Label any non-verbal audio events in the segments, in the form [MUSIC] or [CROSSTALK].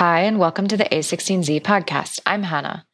Hi, and welcome to the A16Z podcast. I'm Hanne.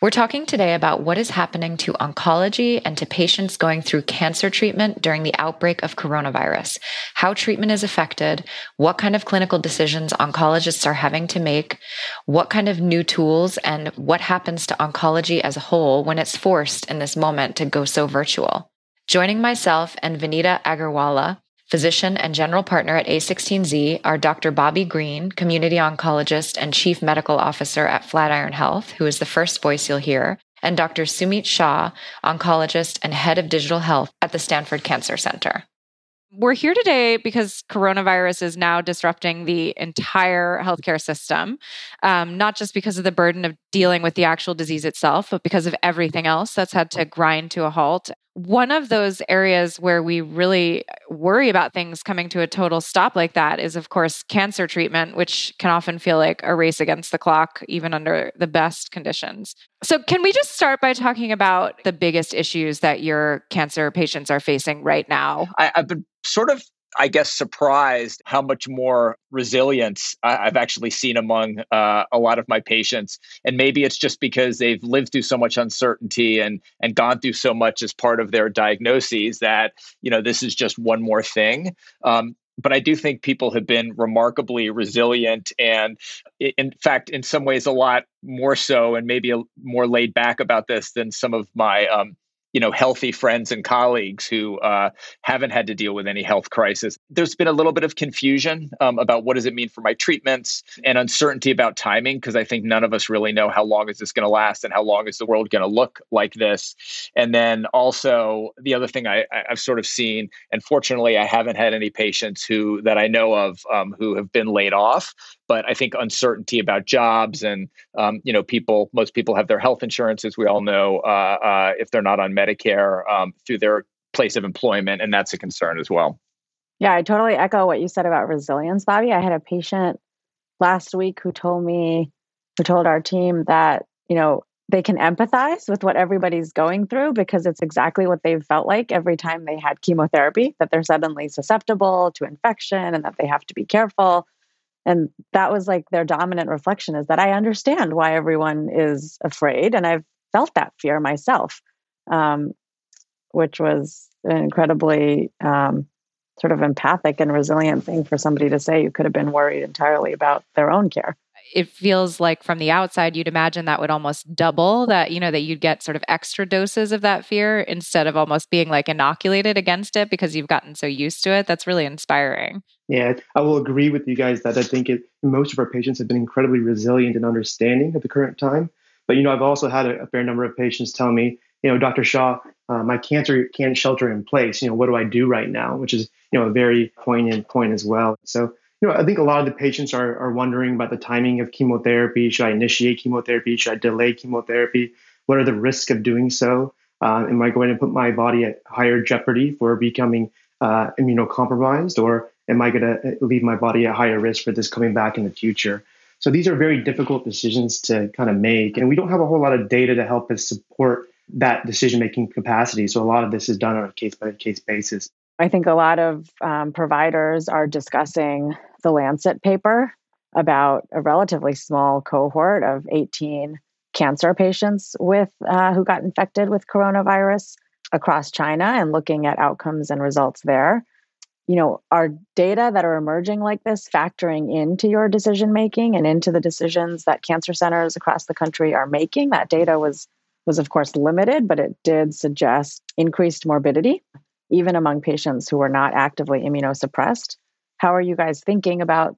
We're talking today about what is happening to oncology and to patients going through cancer treatment during the outbreak of coronavirus, how treatment is affected, what kind of clinical decisions oncologists are having to make, what kind of new tools, and what happens to oncology as a whole when it's forced in this moment to go so virtual. Joining myself and Vineeta Agarwala, physician and general partner at A16Z, are Dr. Bobby Green, community oncologist and chief medical officer at Flatiron Health, who is the first voice you'll hear, and Dr. Sumit Shah, oncologist and head of digital health at the Stanford Cancer Center. We're here today because coronavirus is now disrupting the entire healthcare system, um, not just because of the burden of dealing with the actual disease itself, but because of everything else that's had to grind to a halt. One of those areas where we really uh, worry about things coming to a total stop like that is, of course, cancer treatment, which can often feel like a race against the clock, even under the best conditions. So, can we just start by talking about the biggest issues that your cancer patients are facing right now? I, have been sort of I guess, surprised how much more resilience I've actually seen among uh, a lot of my patients. And maybe it's just because they've lived through so much uncertainty and and gone through so much as part of their diagnoses that you know this is just one more thing. Um, but I do think people have been remarkably resilient, and in fact, in some ways, a lot more so, and maybe a, more laid back about this than some of my um, you know healthy friends and colleagues who uh, haven't had to deal with any health crisis. There's been a little bit of confusion um, about what does it mean for my treatments and uncertainty about timing because i think none of us really know how long is this going to last and how long is the world going to look like this. And then also the other thing I, have sort of seen and fortunately i haven't had any patients who that i know of um, who have been laid off but I think uncertainty about jobs and um, you know people most people have their health insurance as we all know uh, uh, if they're not on Medicare um, through their place of employment and that's a concern as well. Yeah, I totally echo what you said about resilience, Bobby. I had a patient last week who told me who told our team that you know they can empathize with what everybody's going through because it's exactly what they've felt like every time they had chemotherapy that they're suddenly susceptible to infection and that they have to be careful and that was like their dominant reflection is that i understand why everyone is afraid and i've felt that fear myself um, which was an incredibly um, sort of empathic and resilient thing for somebody to say you could have been worried entirely about their own care. It feels like from the outside you'd imagine that would almost double that you know that you'd get sort of extra doses of that fear instead of almost being like inoculated against it because you've gotten so used to it. That's really inspiring yeah i will agree with you guys that i think it, most of our patients have been incredibly resilient and understanding at the current time but you know i've also had a, a fair number of patients tell me you know dr Shah, uh, my cancer can't shelter in place you know what do i do right now which is you know a very poignant point as well so you know, I think a lot of the patients are, are wondering about the timing of chemotherapy. Should I initiate chemotherapy? Should I delay chemotherapy? What are the risks of doing so? Uh, am I going to put my body at higher jeopardy for becoming uh, immunocompromised, or am I going to uh, leave my body at higher risk for this coming back in the future? So these are very difficult decisions to kind of make, and we don't have a whole lot of data to help us support that decision making capacity. So a lot of this is done on a case by case basis. I think a lot of um, providers are discussing the Lancet paper about a relatively small cohort of 18 cancer patients with uh, who got infected with coronavirus across China and looking at outcomes and results there. You know, are data that are emerging like this factoring into your decision making and into the decisions that cancer centers across the country are making? That data was was of course limited, but it did suggest increased morbidity even among patients who were not actively immunosuppressed. How are you guys thinking about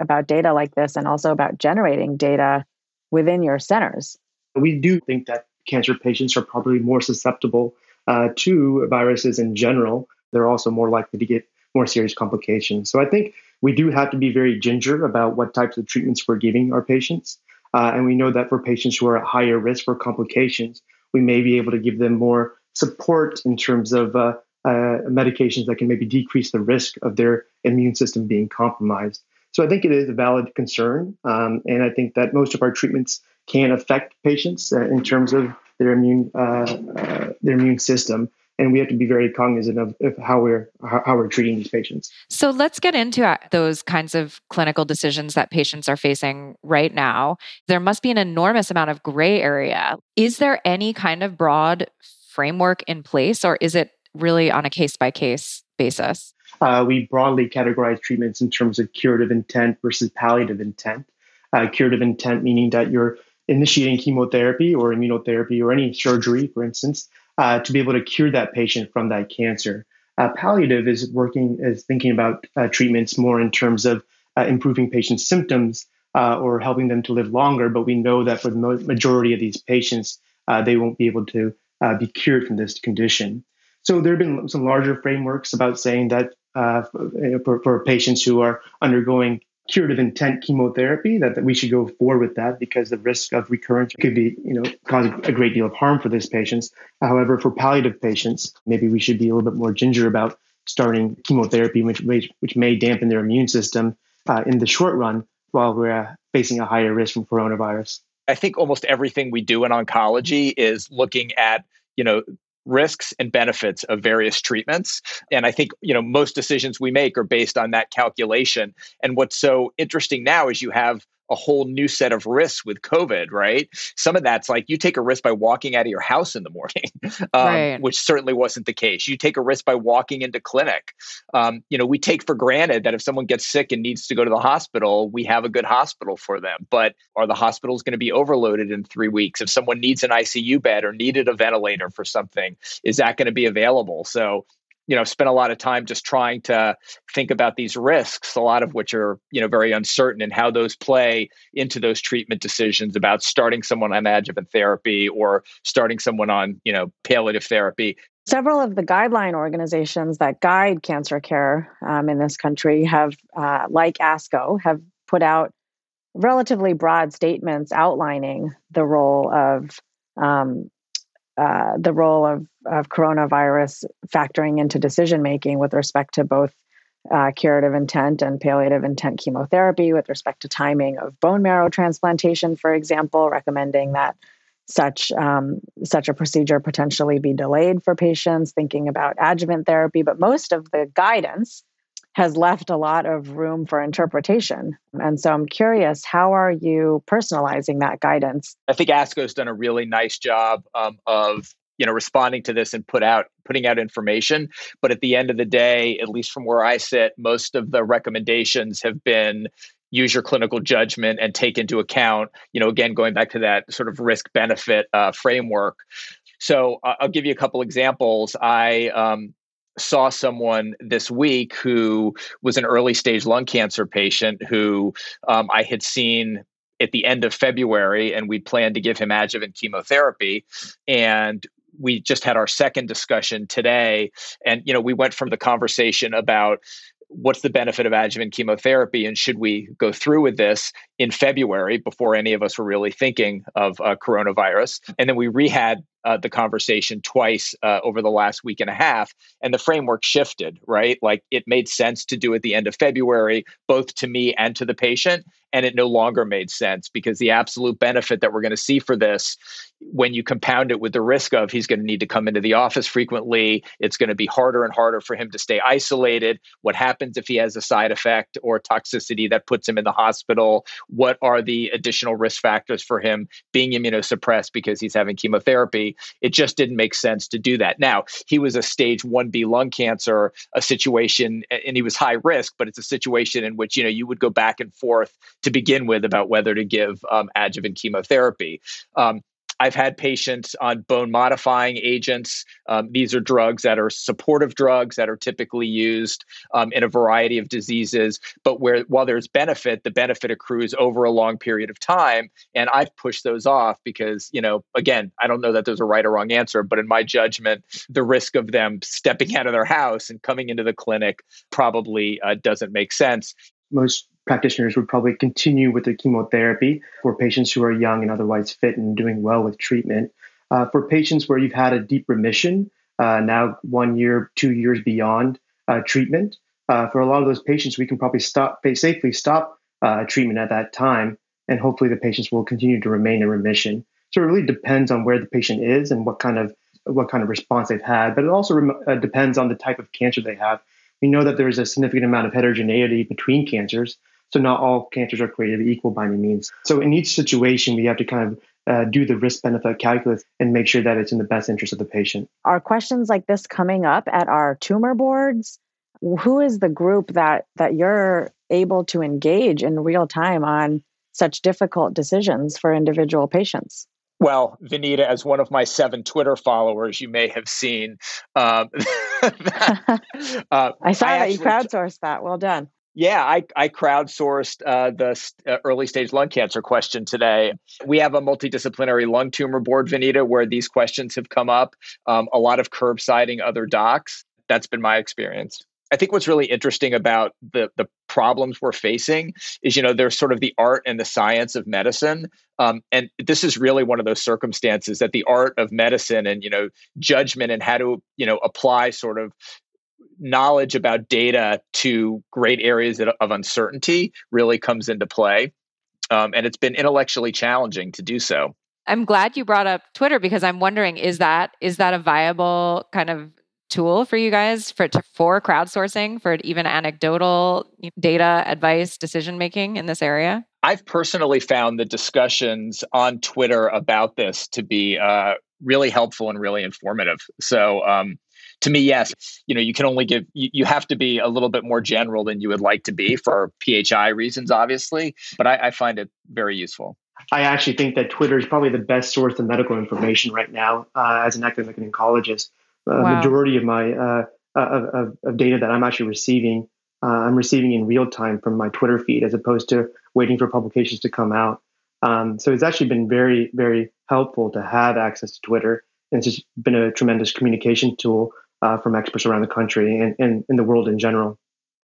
about data like this and also about generating data within your centers? We do think that cancer patients are probably more susceptible uh, to viruses in general. They're also more likely to get more serious complications. So I think we do have to be very ginger about what types of treatments we're giving our patients. Uh, and we know that for patients who are at higher risk for complications, we may be able to give them more support in terms of uh, uh, medications that can maybe decrease the risk of their immune system being compromised. So I think it is a valid concern, um, and I think that most of our treatments can affect patients uh, in terms of their immune uh, uh their immune system. And we have to be very cognizant of, of how we're how we're treating these patients. So let's get into uh, those kinds of clinical decisions that patients are facing right now. There must be an enormous amount of gray area. Is there any kind of broad framework in place, or is it really on a case by case basis? Uh, we broadly categorize treatments in terms of curative intent versus palliative intent. Uh, curative intent meaning that you're initiating chemotherapy or immunotherapy or any surgery, for instance, uh, to be able to cure that patient from that cancer. Uh, palliative is working is thinking about uh, treatments more in terms of uh, improving patients' symptoms uh, or helping them to live longer. But we know that for the majority of these patients, uh, they won't be able to be cured from this condition. So there have been some larger frameworks about saying that for, for patients who are undergoing curative intent chemotherapy that, that we should go forward with that because the risk of recurrence could be you know cause a great deal of harm for these patients. However for palliative patients maybe we should be a little bit more ginger about starting chemotherapy which may, which may dampen their immune system uh, in the short run while we're uh, facing a higher risk from coronavirus. I think almost everything we do in oncology is looking at you know risks and benefits of various treatments. And i think you know most decisions we make are based on that calculation. And what's so interesting now is you have a whole new set of risks with COVID, right? Some of that's like you take a risk by walking out of your house in the morning, [LAUGHS] um, right. which certainly wasn't the case. You take a risk by walking into clinic. Um, you know, we take for granted that if someone gets sick and needs to go to the hospital, we have a good hospital for them. But are the hospitals going to be overloaded in three weeks? If someone needs an ICU bed or needed a ventilator for something, is that going to be available? So you know spent a lot of time just trying to think about these risks a lot of which are you know very uncertain and how those play into those treatment decisions about starting someone on adjuvant therapy or starting someone on you know palliative therapy. Several of the guideline organizations that guide cancer care um, in this country have uh, like ASCO have put out relatively broad statements outlining the role of um, uh, the role of, of coronavirus factoring into decision making with respect to both uh, curative intent and palliative intent chemotherapy, with respect to timing of bone marrow transplantation, for example, recommending that such um, such a procedure potentially be delayed for patients, thinking about adjuvant therapy. But most of the guidance has left a lot of room for interpretation. And so I'm curious, how are you personalizing that guidance? I think ASCO's done a really nice job um, of you know responding to this and put out putting out information but at the end of the day at least from where i sit most of the recommendations have been use your clinical judgment and take into account you know again going back to that sort of risk benefit uh, framework so uh, i'll give you a couple examples i um, saw someone this week who was an early stage lung cancer patient who um, I had seen at the end of February, and we planned to give him adjuvant chemotherapy. And we just had our second discussion today. And, you know, we went from the conversation about what's the benefit of adjuvant chemotherapy and should we go through with this in February before any of us were really thinking of uh, coronavirus. And then we rehad uh, the conversation twice uh, over the last week and a half, and the framework shifted, right? Like it made sense to do at the end of February, both to me and to the patient. And it no longer made sense because the absolute benefit that we're going to see for this, when you compound it with the risk of he's going to need to come into the office frequently, it's going to be harder and harder for him to stay isolated. What happens if he has a side effect or toxicity that puts him in the hospital? what are the additional risk factors for him being immunosuppressed because he's having chemotherapy. It just didn't make sense to do that. Now, he was a stage 1B lung cancer, a situation, and he was high risk, but it's a situation in which, you know, you would go back and forth to begin with about whether to give um, adjuvant chemotherapy. Um, I've had patients on bone modifying agents. Um, these are drugs that are supportive drugs that are typically used um, in a variety of diseases. But where while there's benefit, the benefit accrues over a long period of time. And I've pushed those off because, you know, again, I don't know that there's a right or wrong answer, but in my judgment, the risk of them stepping out of their house and coming into the clinic probably uh, doesn't make sense. Most practitioners would probably continue with the chemotherapy for patients who are young and otherwise fit and doing well with treatment. Uh, for patients where you've had a deep remission, uh, now one year, two years beyond uh, treatment, uh, for a lot of those patients, we can probably stop safely stop uh, treatment at that time, and hopefully the patients will continue to remain in remission. So it really depends on where the patient is and what kind of what kind of response they've had, but it also rem- uh, depends on the type of cancer they have. We know that there's a significant amount of heterogeneity between cancers, so not all cancers are created equal by any means. So in each situation, we have to kind of uh, do the risk benefit calculus and make sure that it's in the best interest of the patient. Are questions like this coming up at our tumor boards? Who is the group that that you're able to engage in real time on such difficult decisions for individual patients? Well, Vineeta, as one of my seven Twitter followers, you may have seen. Um, [LAUGHS] that, uh, [LAUGHS] I saw I that you crowdsourced that. Well done. Yeah, I, I crowdsourced uh, the uh, early stage lung cancer question today. We have a multidisciplinary lung tumor board, Vineeta, where these questions have come up. Um, a lot of curbsiding other docs. That's been my experience. I think what's really interesting about the the problems we're facing is, you know, there's sort of the art and the science of medicine, um, and this is really one of those circumstances that the art of medicine and you know judgment and how to you know apply sort of knowledge about data to great areas of uncertainty really comes into play. Um, and it's been intellectually challenging to do so. I'm glad you brought up Twitter because I'm wondering is that is that a viable kind of tool for you guys for for crowdsourcing for even anecdotal data advice decision making in this area? I've personally found the discussions on Twitter about this to be uh, really helpful and really informative. So um, to me, yes, you know, you can only give, you, you, have to be a little bit more general than you would like to be for PHI reasons, obviously, but I, I find it very useful. I actually think that Twitter is probably the best source of medical information right now uh, as an academic oncologist. The uh, wow. majority of my uh, of, of, data that I'm actually receiving, uh, I'm receiving in real time from my Twitter feed as opposed to waiting for publications to come out. Um, so it's actually been very, very helpful to have access to Twitter. And it's just been a tremendous communication tool uh, from experts around the country and, and in the world in general.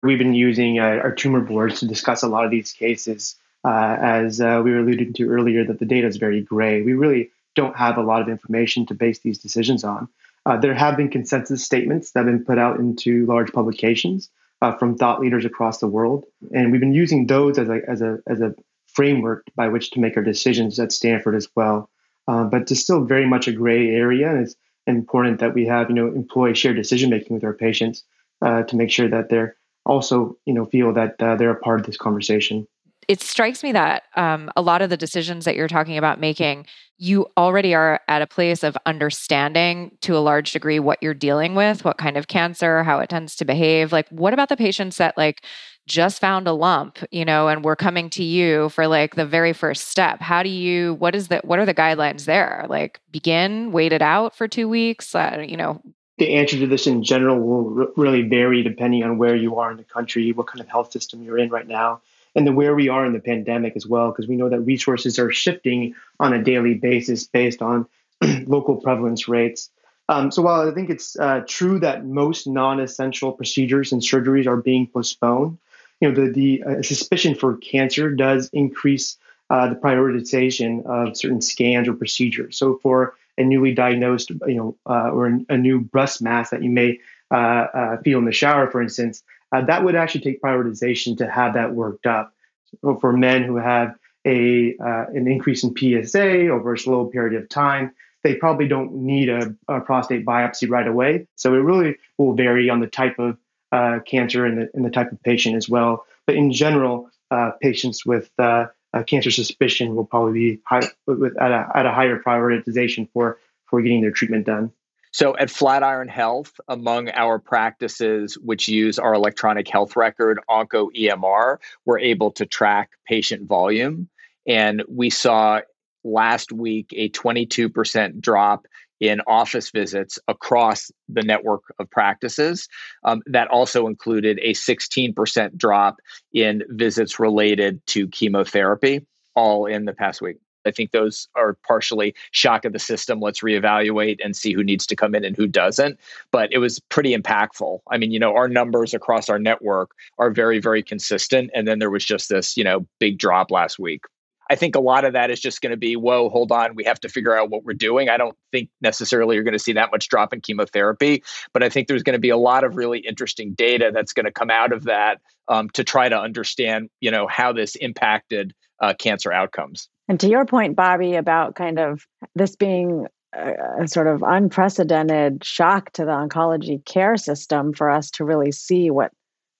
We've been using uh, our tumor boards to discuss a lot of these cases. Uh, as uh, we were alluding to earlier, that the data is very gray. We really don't have a lot of information to base these decisions on. Uh, there have been consensus statements that have been put out into large publications uh, from thought leaders across the world, and we've been using those as a as a as a framework by which to make our decisions at Stanford as well. but it's still very much a gray area, and it's important that we have, you know, employ shared decision making with our patients uh, to make sure that they're also, you know, feel that uh, they're a part of this conversation. It strikes me that um, a lot of the decisions that you're talking about making, you already are at a place of understanding to a large degree what you're dealing with, what kind of cancer, how it tends to behave. Like, what about the patients that like just found a lump, you know, and we're coming to you for like the very first step. How do you, what is the, what are the guidelines there? Like begin, wait it out for two weeks, uh, you know? The answer to this in general will r- really vary depending on where you are in the country, what kind of health system you're in right now, and then where we are in the pandemic as well, because we know that resources are shifting on a daily basis based on [CLEARS THROAT] local prevalence rates. Um, so while I think it's uh, true that most non-essential procedures and surgeries are being postponed, you know, the, the uh, suspicion for cancer does increase uh, the prioritization of certain scans or procedures. So for a newly diagnosed, you know, uh, or a new breast mass that you may uh, uh, feel in the shower, for instance, uh, that would actually take prioritization to have that worked up. So for men who have a an increase in PSA over a slow period of time, they probably don't need a, a prostate biopsy right away. So it really will vary on the type of uh, cancer and the, and the type of patient as well. But in general, uh, patients with uh, cancer suspicion will probably be high, with, at, a, at a higher prioritization for, for getting their treatment done. So at Flatiron Health, among our practices which use our electronic health record, OncoEMR, we're able to track patient volume. And we saw last week a 22% drop in office visits across the network of practices. Um, that also included a 16% drop in visits related to chemotherapy, all in the past week. I think those are partially shock of the system. Let's reevaluate and see who needs to come in and who doesn't. But it was pretty impactful. I mean, you know, our numbers across our network are very, very consistent. And then there was just this, you know, big drop last week. I think a lot of that is just going to be, whoa, hold on, we have to figure out what we're doing. I don't think necessarily you're going to see that much drop in chemotherapy, but I think there's going to be a lot of really interesting data that's going to come out of that um, to try to understand, you know, how this impacted uh, cancer outcomes. And to your point, Bobby, about kind of this being a, sort of unprecedented shock to the oncology care system for us to really see what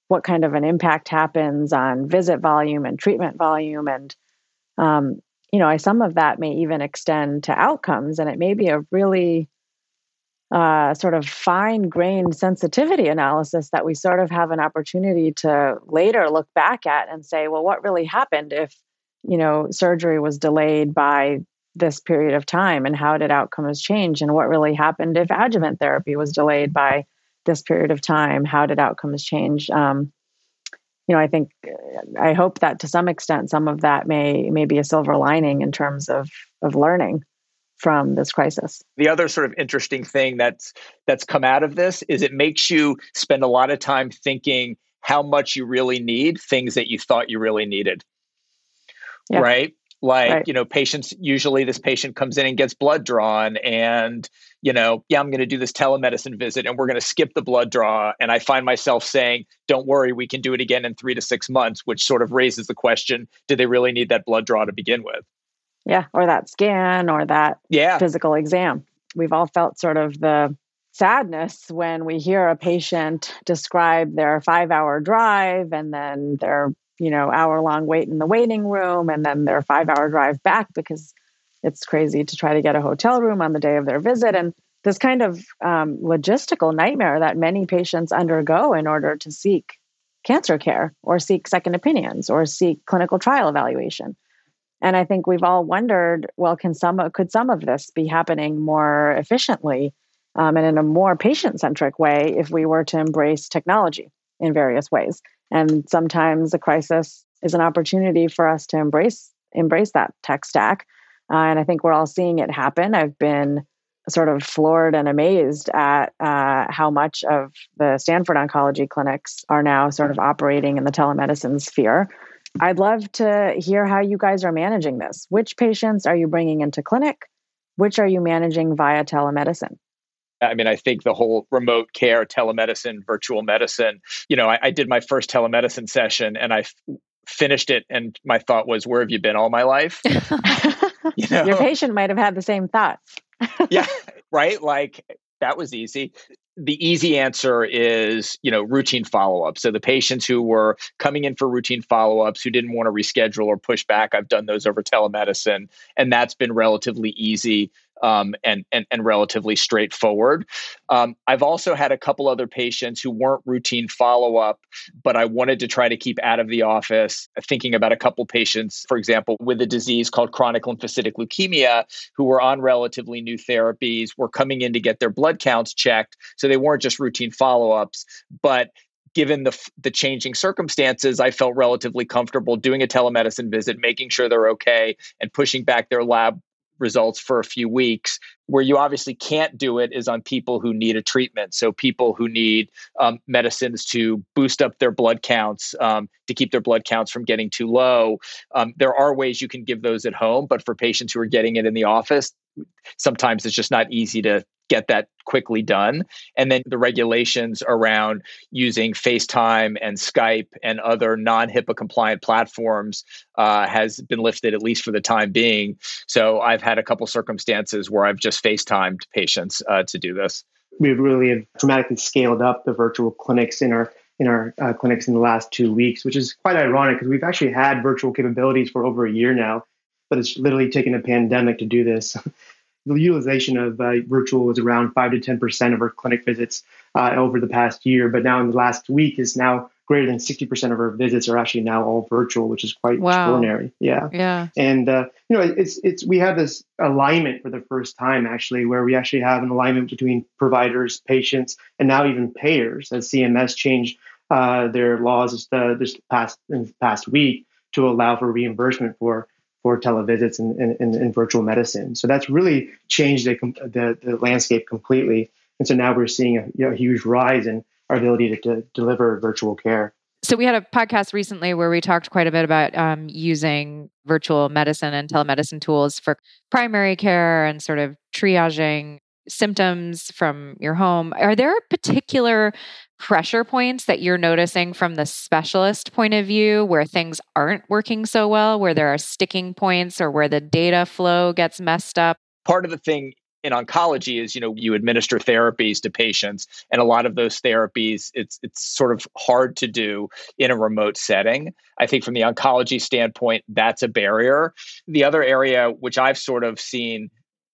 what kind of an impact happens on visit volume and treatment volume and um, you know some of that may even extend to outcomes and it may be a really uh, sort of fine grained sensitivity analysis that we sort of have an opportunity to later look back at and say well what really happened if you know surgery was delayed by this period of time and how did outcomes change? And what really happened if adjuvant therapy was delayed by this period of time? How did outcomes change? Um, you know i think uh, i hope that to some extent some of that may may be a silver lining in terms of of learning from this crisis. The other sort of interesting thing that's that's come out of this is it makes you spend a lot of time thinking how much you really need things that you thought you really needed. Yeah. right like right. you know patients usually this patient comes in and gets blood drawn and you know yeah i'm going to do this telemedicine visit and we're going to skip the blood draw and i find myself saying don't worry we can do it again in 3 to 6 months which sort of raises the question do they really need that blood draw to begin with yeah or that scan or that yeah. physical exam we've all felt sort of the sadness when we hear a patient describe their 5 hour drive and then their you know hour long wait in the waiting room and then their five hour drive back because it's crazy to try to get a hotel room on the day of their visit. And this kind of um, logistical nightmare that many patients undergo in order to seek cancer care or seek second opinions or seek clinical trial evaluation. And i think we've all wondered well can some could some of this be happening more efficiently um, and in a more patient centric way if we were to embrace technology in various ways and sometimes a crisis is an opportunity for us to embrace embrace that tech stack. Uh, and i think we're all seeing it happen. I've been sort of floored and amazed at uh, how much of the stanford oncology clinics are now sort of operating in the telemedicine sphere. I'd love to hear how you guys are managing this. Which patients are you bringing into clinic? Which are you managing via telemedicine I mean, I think the whole remote care, telemedicine, virtual medicine, you know, I, I did my first telemedicine session and I f- finished it and my thought was, where have you been all my life? [LAUGHS] [LAUGHS] you know? Your patient might have had the same thought. [LAUGHS] yeah, right? Like that was easy the easy answer is you know routine follow-up so the patients who were coming in for routine follow-ups who didn't want to reschedule or push back i've done those over telemedicine and that's been relatively easy um, and, and, and relatively straightforward. Um, I've also had a couple other patients who weren't routine follow up, but I wanted to try to keep out of the office. Thinking about a couple patients, for example, with a disease called chronic lymphocytic leukemia, who were on relatively new therapies, were coming in to get their blood counts checked. So they weren't just routine follow ups, but given the the changing circumstances, I felt relatively comfortable doing a telemedicine visit, making sure they're okay, and pushing back their lab results for a few weeks. Where you obviously can't do it is on people who need a treatment. So, people who need um, medicines to boost up their blood counts, um, to keep their blood counts from getting too low. Um, there are ways you can give those at home, but for patients who are getting it in the office, sometimes it's just not easy to get that quickly done. And then the regulations around using FaceTime and Skype and other non HIPAA compliant platforms uh, has been lifted, at least for the time being. So I've had a couple circumstances where I've just FaceTimed patients uh, to do this. We've really dramatically scaled up the virtual clinics in our in our uh, clinics in the last two weeks, which is quite ironic because we've actually had virtual capabilities for over a year now, but it's literally taken a pandemic to do this. [LAUGHS] the utilization of uh, virtual is around 5 to 10% of our clinic visits uh, over the past year. But now in the last week is now greater than 60% of our visits are actually now all virtual, which is quite wow. extraordinary. Yeah. Yeah. And, uh, you know, it's, it's, we have this alignment for the first time actually, where we actually have an alignment between providers, patients, and now even payers as CMS changed uh, their laws this, uh, this past, in past week to allow for reimbursement for for televisits and, and, virtual medicine. So that's really changed the, the, the, landscape completely. And so now we're seeing a, you know, huge rise in our ability to, to, deliver virtual care. So we had a podcast recently where we talked quite a bit about um, using virtual medicine and telemedicine tools for primary care and sort of triaging symptoms from your home. Are there particular pressure points that you're noticing from the specialist point of view where things aren't working so well, where there are sticking points or where the data flow gets messed up? Part of the thing in oncology is you know you administer therapies to patients and a lot of those therapies it's it's sort of hard to do in a remote setting i think from the oncology standpoint that's a barrier the other area which i've sort of seen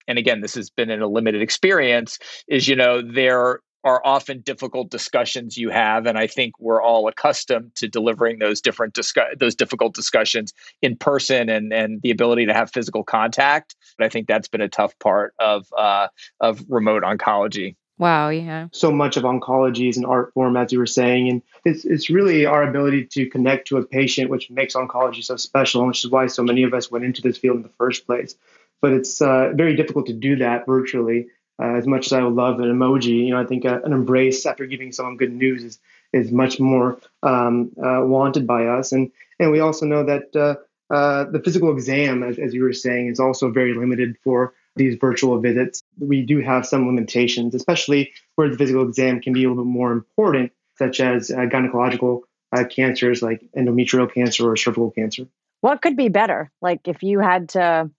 and again this has been in a limited experience is you know there are often difficult discussions you have and i think we're all accustomed to delivering those different discuss- those difficult discussions in person and and the ability to have physical contact but i think that's been a tough part of uh, of remote oncology Wow, yeah. So much of oncology is an art form, as you were saying, and it's it's really our ability to connect to a patient, which makes oncology so special, and which is why so many of us went into this field in the first place. But it's uh, very difficult to do that virtually. Uh, as much as I would love an emoji, you know, I think uh, an embrace after giving someone good news is is much more um, uh, wanted by us, and and we also know that uh, uh, the physical exam, as, as you were saying, is also very limited for these virtual visits. We do have some limitations, especially where the physical exam can be a little bit more important, such as gynecological cancers like endometrial cancer or cervical cancer. What could be better? Like if you had to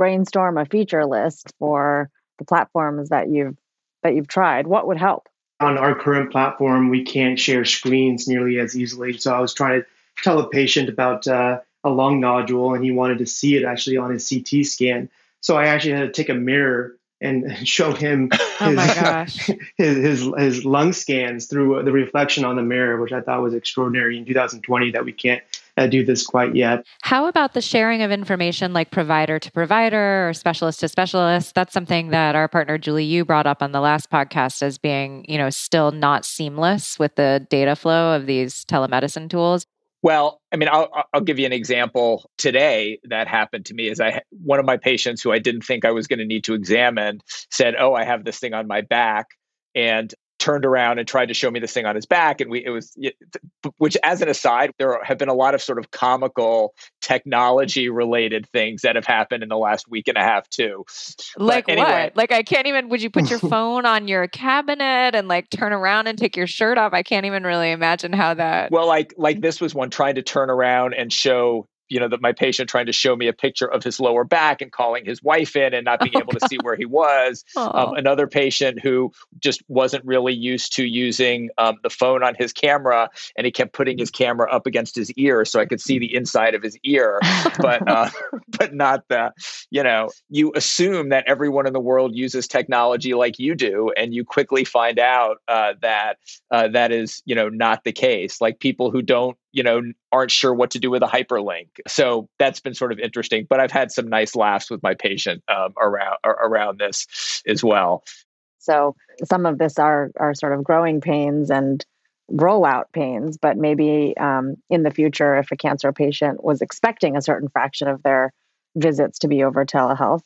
brainstorm a feature list for the platforms that you've that you've tried what would help? On our current platform we can't share screens nearly as easily. So i was trying to tell a patient about uh, a lung nodule and he wanted to see it actually on his ct scan. So i actually had to take a mirror and [LAUGHS] show him [LAUGHS] oh his, [LAUGHS] his, his, his lung scans through the reflection on the mirror, which I thought was extraordinary in 2020 that we can't uh, do this quite yet. How about the sharing of information like provider to provider or specialist to specialist? That's something that our partner Julie Yu brought up on the last podcast as being, you know, still not seamless with the data flow of these telemedicine tools. Well, I mean, I'll, I'll give you an example today that happened to me. Is I one of my patients who I didn't think I was going to need to examine said, "Oh, I have this thing on my back," and turned around and tried to show me this thing on his back. And we it was which as an aside there have been a lot of sort of comical technology related things that have happened in the last week and a half too. Like anyway. what like i can't even would you put your [LAUGHS] phone on your cabinet and like turn around and take your shirt off? I can't even really imagine how that well like like this was one trying to turn around and show you know, that my patient trying to show me a picture of his lower back and calling his wife in and not being oh, able God. to [LAUGHS] see where he was. Um, another patient who just wasn't really used to using um, the phone on his camera and he kept putting his camera up against his ear so I could see the inside of his ear, but uh, [LAUGHS] [LAUGHS] but not the, you know, you assume that everyone in the world uses technology like you do, and you quickly find out uh, that uh, that is, you know, not the case. Like people who don't you know aren't sure what to do with a hyperlink. So that's been sort of interesting but i've had some nice laughs with my patient um, around around this as well. So some of this are are sort of growing pains and rollout pains but maybe um, in the future if a cancer patient was expecting a certain fraction of their visits to be over telehealth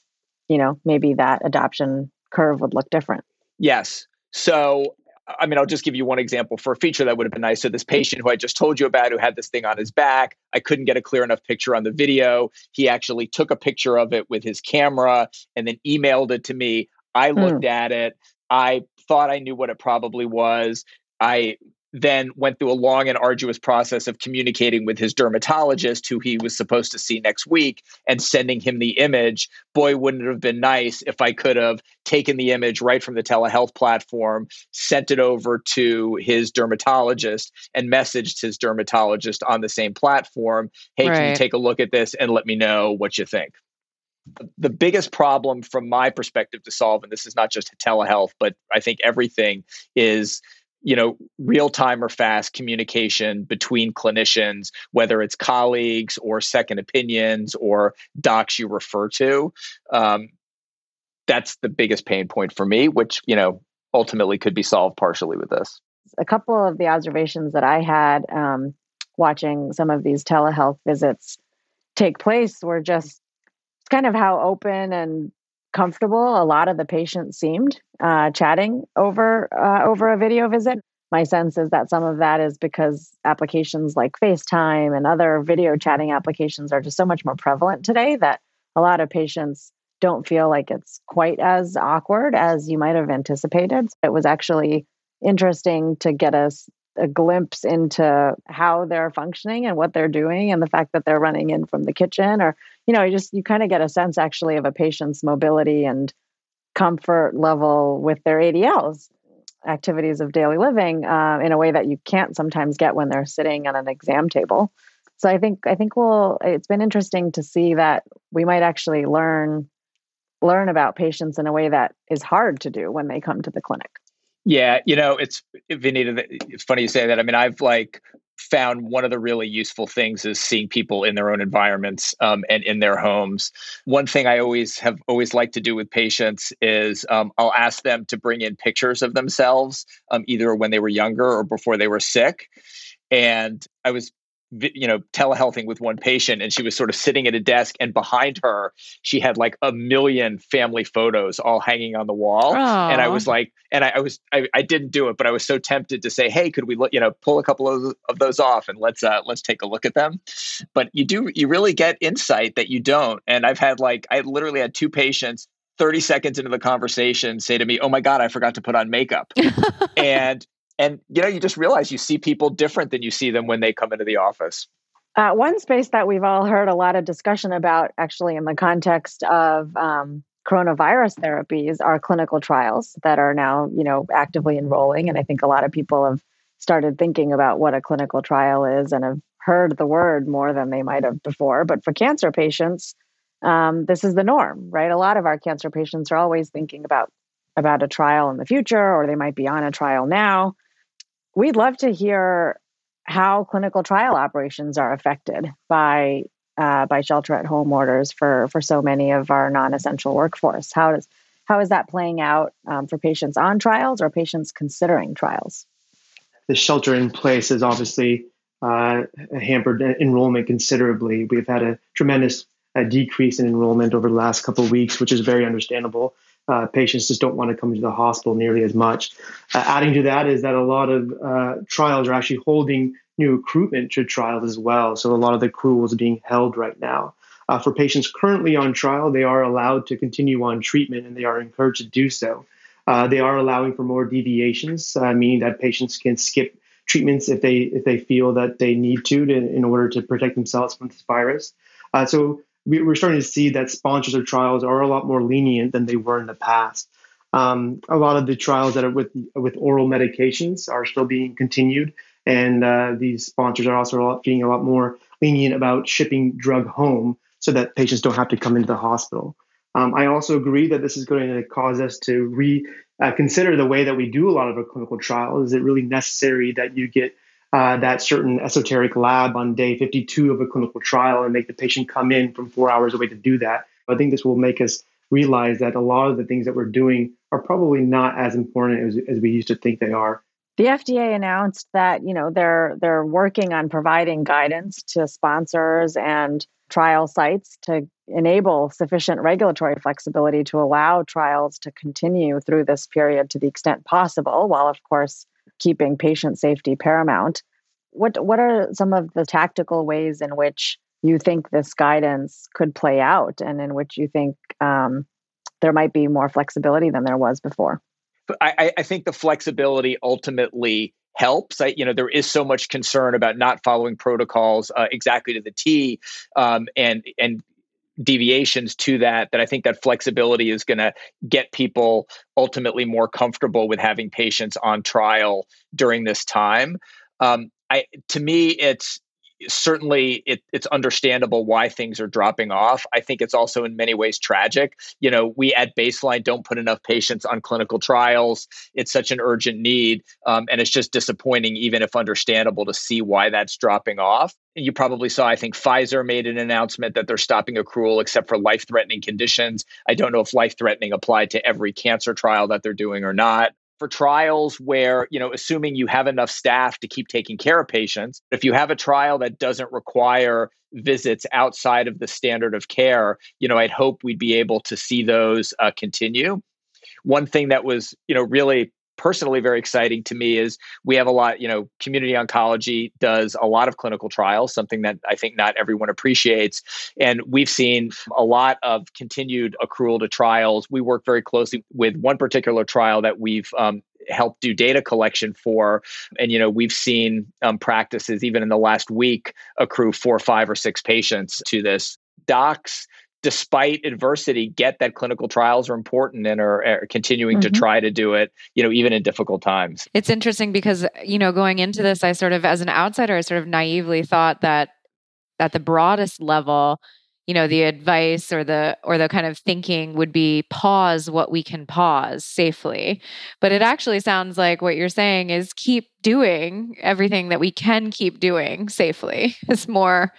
you know maybe that adoption curve would look different. Yes. So I mean, I'll just give you one example for a feature that would have been nice. So, this patient who I just told you about who had this thing on his back, I couldn't get a clear enough picture on the video. He actually took a picture of it with his camera and then emailed it to me. I looked mm. at it. I thought I knew what it probably was. I then went through a long and arduous process of communicating with his dermatologist, who he was supposed to see next week, and sending him the image. Boy, wouldn't it have been nice if I could have taken the image right from the telehealth platform, sent it over to his dermatologist, and messaged his dermatologist on the same platform Hey, right. can you take a look at this and let me know what you think? the biggest problem from my perspective to solve and this is not just telehealth but i think everything is you know real time or fast communication between clinicians whether it's colleagues or second opinions or docs you refer to um, that's the biggest pain point for me which you know ultimately could be solved partially with this. A couple of the observations that i had um, watching some of these telehealth visits take place were just kind of how open and comfortable a lot of the patients seemed uh, chatting over uh, over a video visit. My sense is that some of that is because applications like FaceTime and other video chatting applications are just so much more prevalent today that a lot of patients don't feel like it's quite as awkward as you might have anticipated. It was actually interesting to get us a glimpse into how they're functioning and what they're doing and the fact that they're running in from the kitchen or you know you just you kind of get a sense actually of a patient's mobility and comfort level with their ADLs, activities of daily living, uh, in a way that you can't sometimes get when they're sitting at an exam table. So I think I think we'll. It's been interesting to see that we might actually learn learn about patients in a way that is hard to do when they come to the clinic. Yeah, you know, it's Vineeta. It's funny you say that. I mean, I've like found one of the really useful things is seeing people in their own environments um, and in their homes. One thing I always have always liked to do with patients is um, I'll ask them to bring in pictures of themselves, um, either when they were younger or before they were sick. And I was you know telehealthing with one patient and she was sort of sitting at a desk and behind her she had like a million family photos all hanging on the wall. Aww. and i was like and I, I was I, I, didn't do it but i was so tempted to say hey could we look you know pull a couple of, of those off and let's uh let's take a look at them? But you do you really get insight that you don't. And i've had like i literally had two patients 30 seconds into the conversation say to me oh my god i forgot to put on makeup. [LAUGHS] And and you know you just realize you see people different than you see them when they come into the office. Uh, one space that we've all heard a lot of discussion about actually in the context of um, coronavirus therapies are clinical trials that are now you know actively enrolling. And i think a lot of people have started thinking about what a clinical trial is and have heard the word more than they might have before. But for cancer patients um, this is the norm right? A lot of our cancer patients are always thinking about about a trial in the future or they might be on a trial now we'd love to hear how clinical trial operations are affected by uh, by shelter at home orders for for so many of our non-essential workforce. How does how is that playing out um, for patients on trials or patients considering trials? The shelter in place has obviously uh, hampered enrollment considerably. We've had a tremendous uh, decrease in enrollment over the last couple of weeks, which is very understandable uh, patients just don't want to come to the hospital nearly as much. Uh, adding to that is that a lot of uh, trials are actually holding new recruitment to trials as well. So a lot of the accruals are being held right now. Uh, for patients currently on trial, they are allowed to continue on treatment and they are encouraged to do so. Uh, they are allowing for more deviations, uh, meaning that patients can skip treatments if they if they feel that they need to, to in order to protect themselves from this virus. so we, are starting to see that sponsors of trials are a lot more lenient than they were in the past. Um, a lot of the trials that are with with oral medications are still being continued, and uh, these sponsors are also a lot, being a lot more lenient about shipping drug home so that patients don't have to come into the hospital. Um, I also agree that this is going to cause us to reconsider uh, the way that we do a lot of our clinical trials. Is it really necessary that you get uh, that certain esoteric lab on day 52 of a clinical trial and make the patient come in from four hours away to do that. I think this will make us realize that a lot of the things that we're doing are probably not as important as, as we used to think they are. The FDA announced that you know they're they're working on providing guidance to sponsors and trial sites to enable sufficient regulatory flexibility to allow trials to continue through this period to the extent possible, while of course keeping patient safety paramount. What what are some of the tactical ways in which you think this guidance could play out, and in which you think um, there might be more flexibility than there was before? I, I think the flexibility ultimately helps. I, you know, there is so much concern about not following protocols uh, exactly to the T, um, and and deviations to that that I think that flexibility is going to get people ultimately more comfortable with having patients on trial during this time. Um, I to me, it's certainly it, it's understandable why things are dropping off. I think it's also in many ways tragic. You know, we at baseline don't put enough patients on clinical trials. It's such an urgent need, um, and it's just disappointing, even if understandable, to see why that's dropping off. You probably saw, I think Pfizer made an announcement that they're stopping accrual except for life threatening conditions. I don't know if life threatening applied to every cancer trial that they're doing or not for trials where, you know, assuming you have enough staff to keep taking care of patients, if you have a trial that doesn't require visits outside of the standard of care, you know, I'd hope we'd be able to see those uh, continue. One thing that was, you know, really personally very exciting to me is we have a lot, you know, community oncology does a lot of clinical trials, something that I think not everyone appreciates. And we've seen a lot of continued accrual to trials. We work very closely with one particular trial that we've um, helped do data collection for and you know we've seen um, practices even in the last week accrue four five or six patients to this docs despite adversity, get that clinical trials are important and are, are continuing mm-hmm. to try to do it, you know, even in difficult times. It's interesting because, you know, going into this, I sort of, as an outsider, I sort of naively thought that at the broadest level, you know the advice or the or the kind of thinking would be pause what we can pause safely but it actually sounds like what you're saying is keep doing everything that we can keep doing safely [LAUGHS] it's more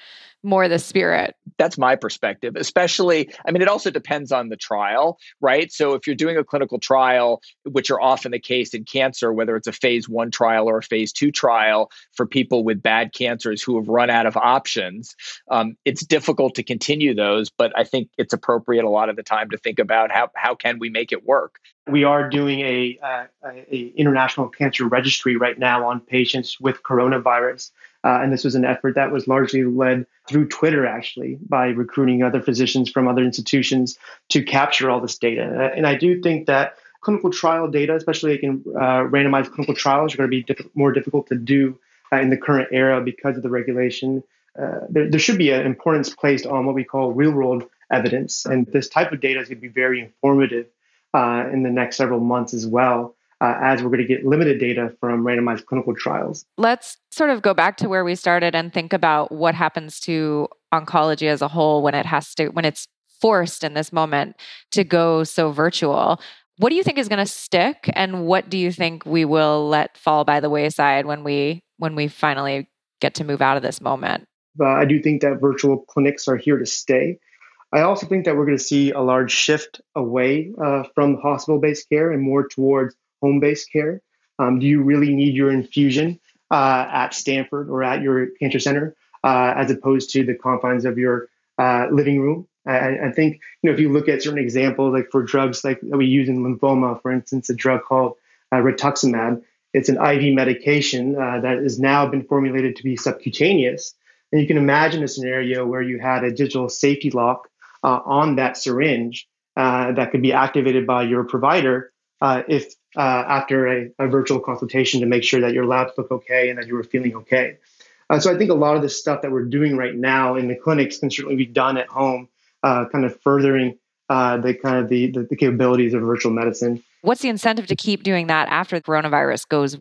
more the spirit. That's my perspective, especially. I mean, it also depends on the trial, right? So, if you're doing a clinical trial, which are often the case in cancer, whether it's a phase one trial or a phase two trial for people with bad cancers who have run out of options, um, it's difficult to continue those. But I think it's appropriate a lot of the time to think about how, how can we make it work. We are doing a, uh, a international cancer registry right now on patients with coronavirus. Uh, and this was an effort that was largely led through Twitter, actually, by recruiting other physicians from other institutions to capture all this data. Uh, and I do think that clinical trial data, especially in uh, randomized clinical trials, are going to be diff- more difficult to do uh, in the current era because of the regulation. Uh, there, there, should be an importance placed on what we call real world evidence. And this type of data is going to be very informative uh, in the next several months as well uh, as we're going to get limited data from randomized clinical trials. Let's sort of go back to where we started and think about what happens to oncology as a whole when it has to when it's forced in this moment to go so virtual. What do you think is going to stick and what do you think we will let fall by the wayside when we when we finally get to move out of this moment? I do think that virtual clinics are here to stay. I also think that we're going to see a large shift away uh, from hospital based care and more towards home based care? Um, do you really need your infusion uh, at Stanford or at your cancer center uh, as opposed to the confines of your uh, living room? I, I, think you know if you look at certain examples, like for drugs like we use in lymphoma, for instance, a drug called uh, rituximab. It's an IV medication uh, that has now been formulated to be subcutaneous. And you can imagine a scenario where you had a digital safety lock uh, on that syringe that could be activated by your provider if uh, after a, a, virtual consultation to make sure that your labs look okay and that you were feeling okay. Uh, so I think a lot of the stuff that we're doing right now in the clinics can certainly be done at home, uh, kind of furthering uh, the kind of the, the, the capabilities of virtual medicine. What's the incentive to keep doing that after coronavirus goes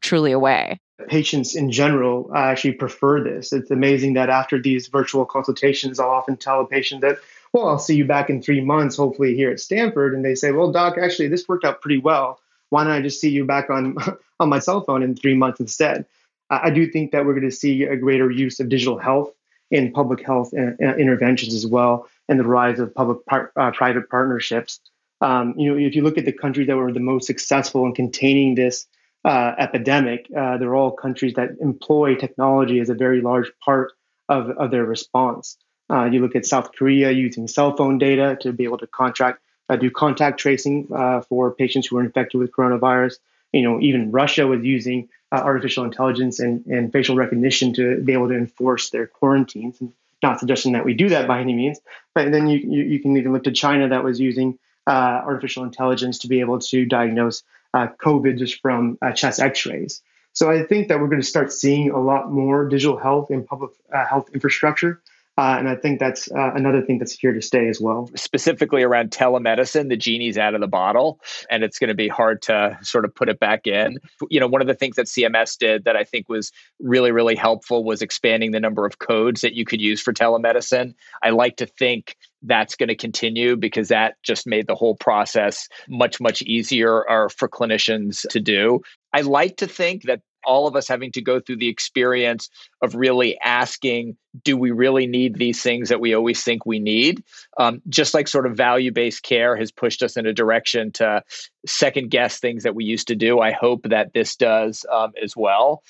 truly away? Patients in general actually prefer this. It's amazing that after these virtual consultations, I'll often tell a patient that well, I'll see you back in three months, hopefully here at Stanford. And they say, well, doc, actually, this worked out pretty well. Why don't I just see you back on, [LAUGHS] on my cell phone in three months instead? I do think that we're going to see a greater use of digital health in public health interventions as well, and the rise of public par- uh, private partnerships. Um, you know, if you look at the countries that were the most successful in containing this uh, epidemic, uh, they're all countries that employ technology as a very large part of, of their response. Uh, you look at South Korea using cell phone data to be able to contract, uh, do contact tracing uh, for patients who are infected with coronavirus. You know, even Russia was using uh, artificial intelligence and, and facial recognition to be able to enforce their quarantines. Not suggesting that we do that by any means, but then you, you, you can even look to China that was using uh, artificial intelligence to be able to diagnose uh, COVID just from chest X-rays. So I think that we're going to start seeing a lot more digital health and public health infrastructure uh, and I think that's uh, another thing that's here to stay as well. Specifically around telemedicine, the genie's out of the bottle, and it's going to be hard to sort of put it back in. You know, one of the things that CMS did that I think was really, really helpful was expanding the number of codes that you could use for telemedicine. I like to think that's going to continue because that just made the whole process much, much easier uh, for clinicians to do. I like to think that all of us having to go through the experience of really asking, do we really need these things that we always think we need? Um, just like sort of value based care has pushed us in a direction to second guess things that we used to do. I hope that this does um, as well.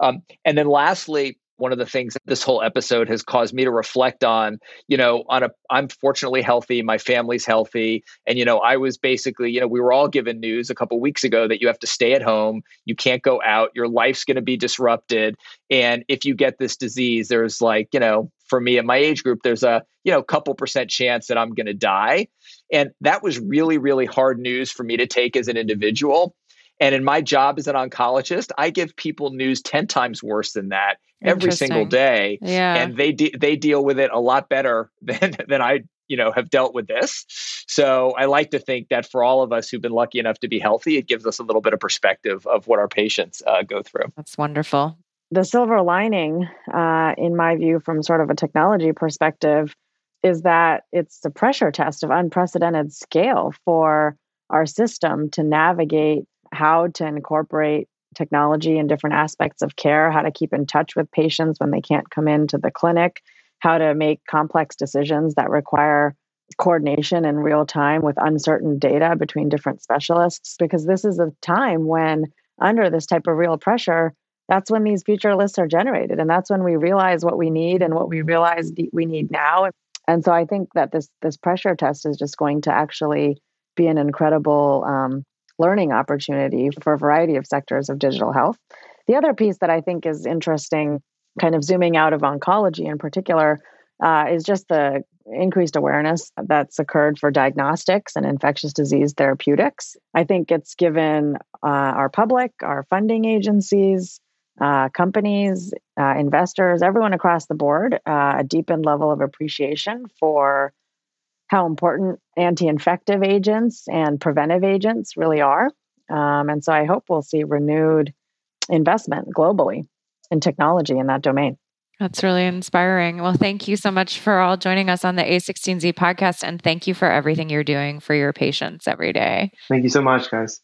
Um, and then lastly, one of the things that this whole episode has caused me to reflect on you know on a i'm fortunately healthy my family's healthy and you know i was basically you know we were all given news a couple weeks ago that you have to stay at home you can't go out your life's going to be disrupted and if you get this disease there's like you know for me at my age group there's a you know couple percent chance that i'm going to die and that was really really hard news for me to take as an individual and in my job as an oncologist, I give people news 10 times worse than that every single day. Yeah. And they de- they deal with it a lot better [LAUGHS] than than I you know have dealt with this so i like to think that for all of us who've been lucky enough to be healthy it gives us a little bit of perspective of what our patients uh, go through that's wonderful the silver lining uh, in my view from sort of a technology perspective is that it's a pressure test of unprecedented scale for our system to navigate how to incorporate technology in different aspects of care, how to keep in touch with patients when they can't come into the clinic, how to make complex decisions that require coordination in real time with uncertain data between different specialists. Because this is a time when, under this type of real pressure, that's when these future lists are generated. And that's when we realize what we need and what we realize we need now. And so I think that this this pressure test is just going to actually be an incredible um, learning opportunity for a variety of sectors of digital health. The other piece that I think is interesting, kind of zooming out of oncology in particular, uh, is just the increased awareness that's occurred for diagnostics and infectious disease therapeutics. I think it's given uh, our public, our funding agencies, uh, companies, uh, investors, everyone across the board, uh, a deepened level of appreciation for how important anti infective agents and preventive agents really are. Um, and so I hope we'll see renewed investment globally in technology in that domain. That's really inspiring. Well, thank you so much for all joining us on the A16Z podcast. And thank you for everything you're doing for your patients every day. Thank you so much, guys.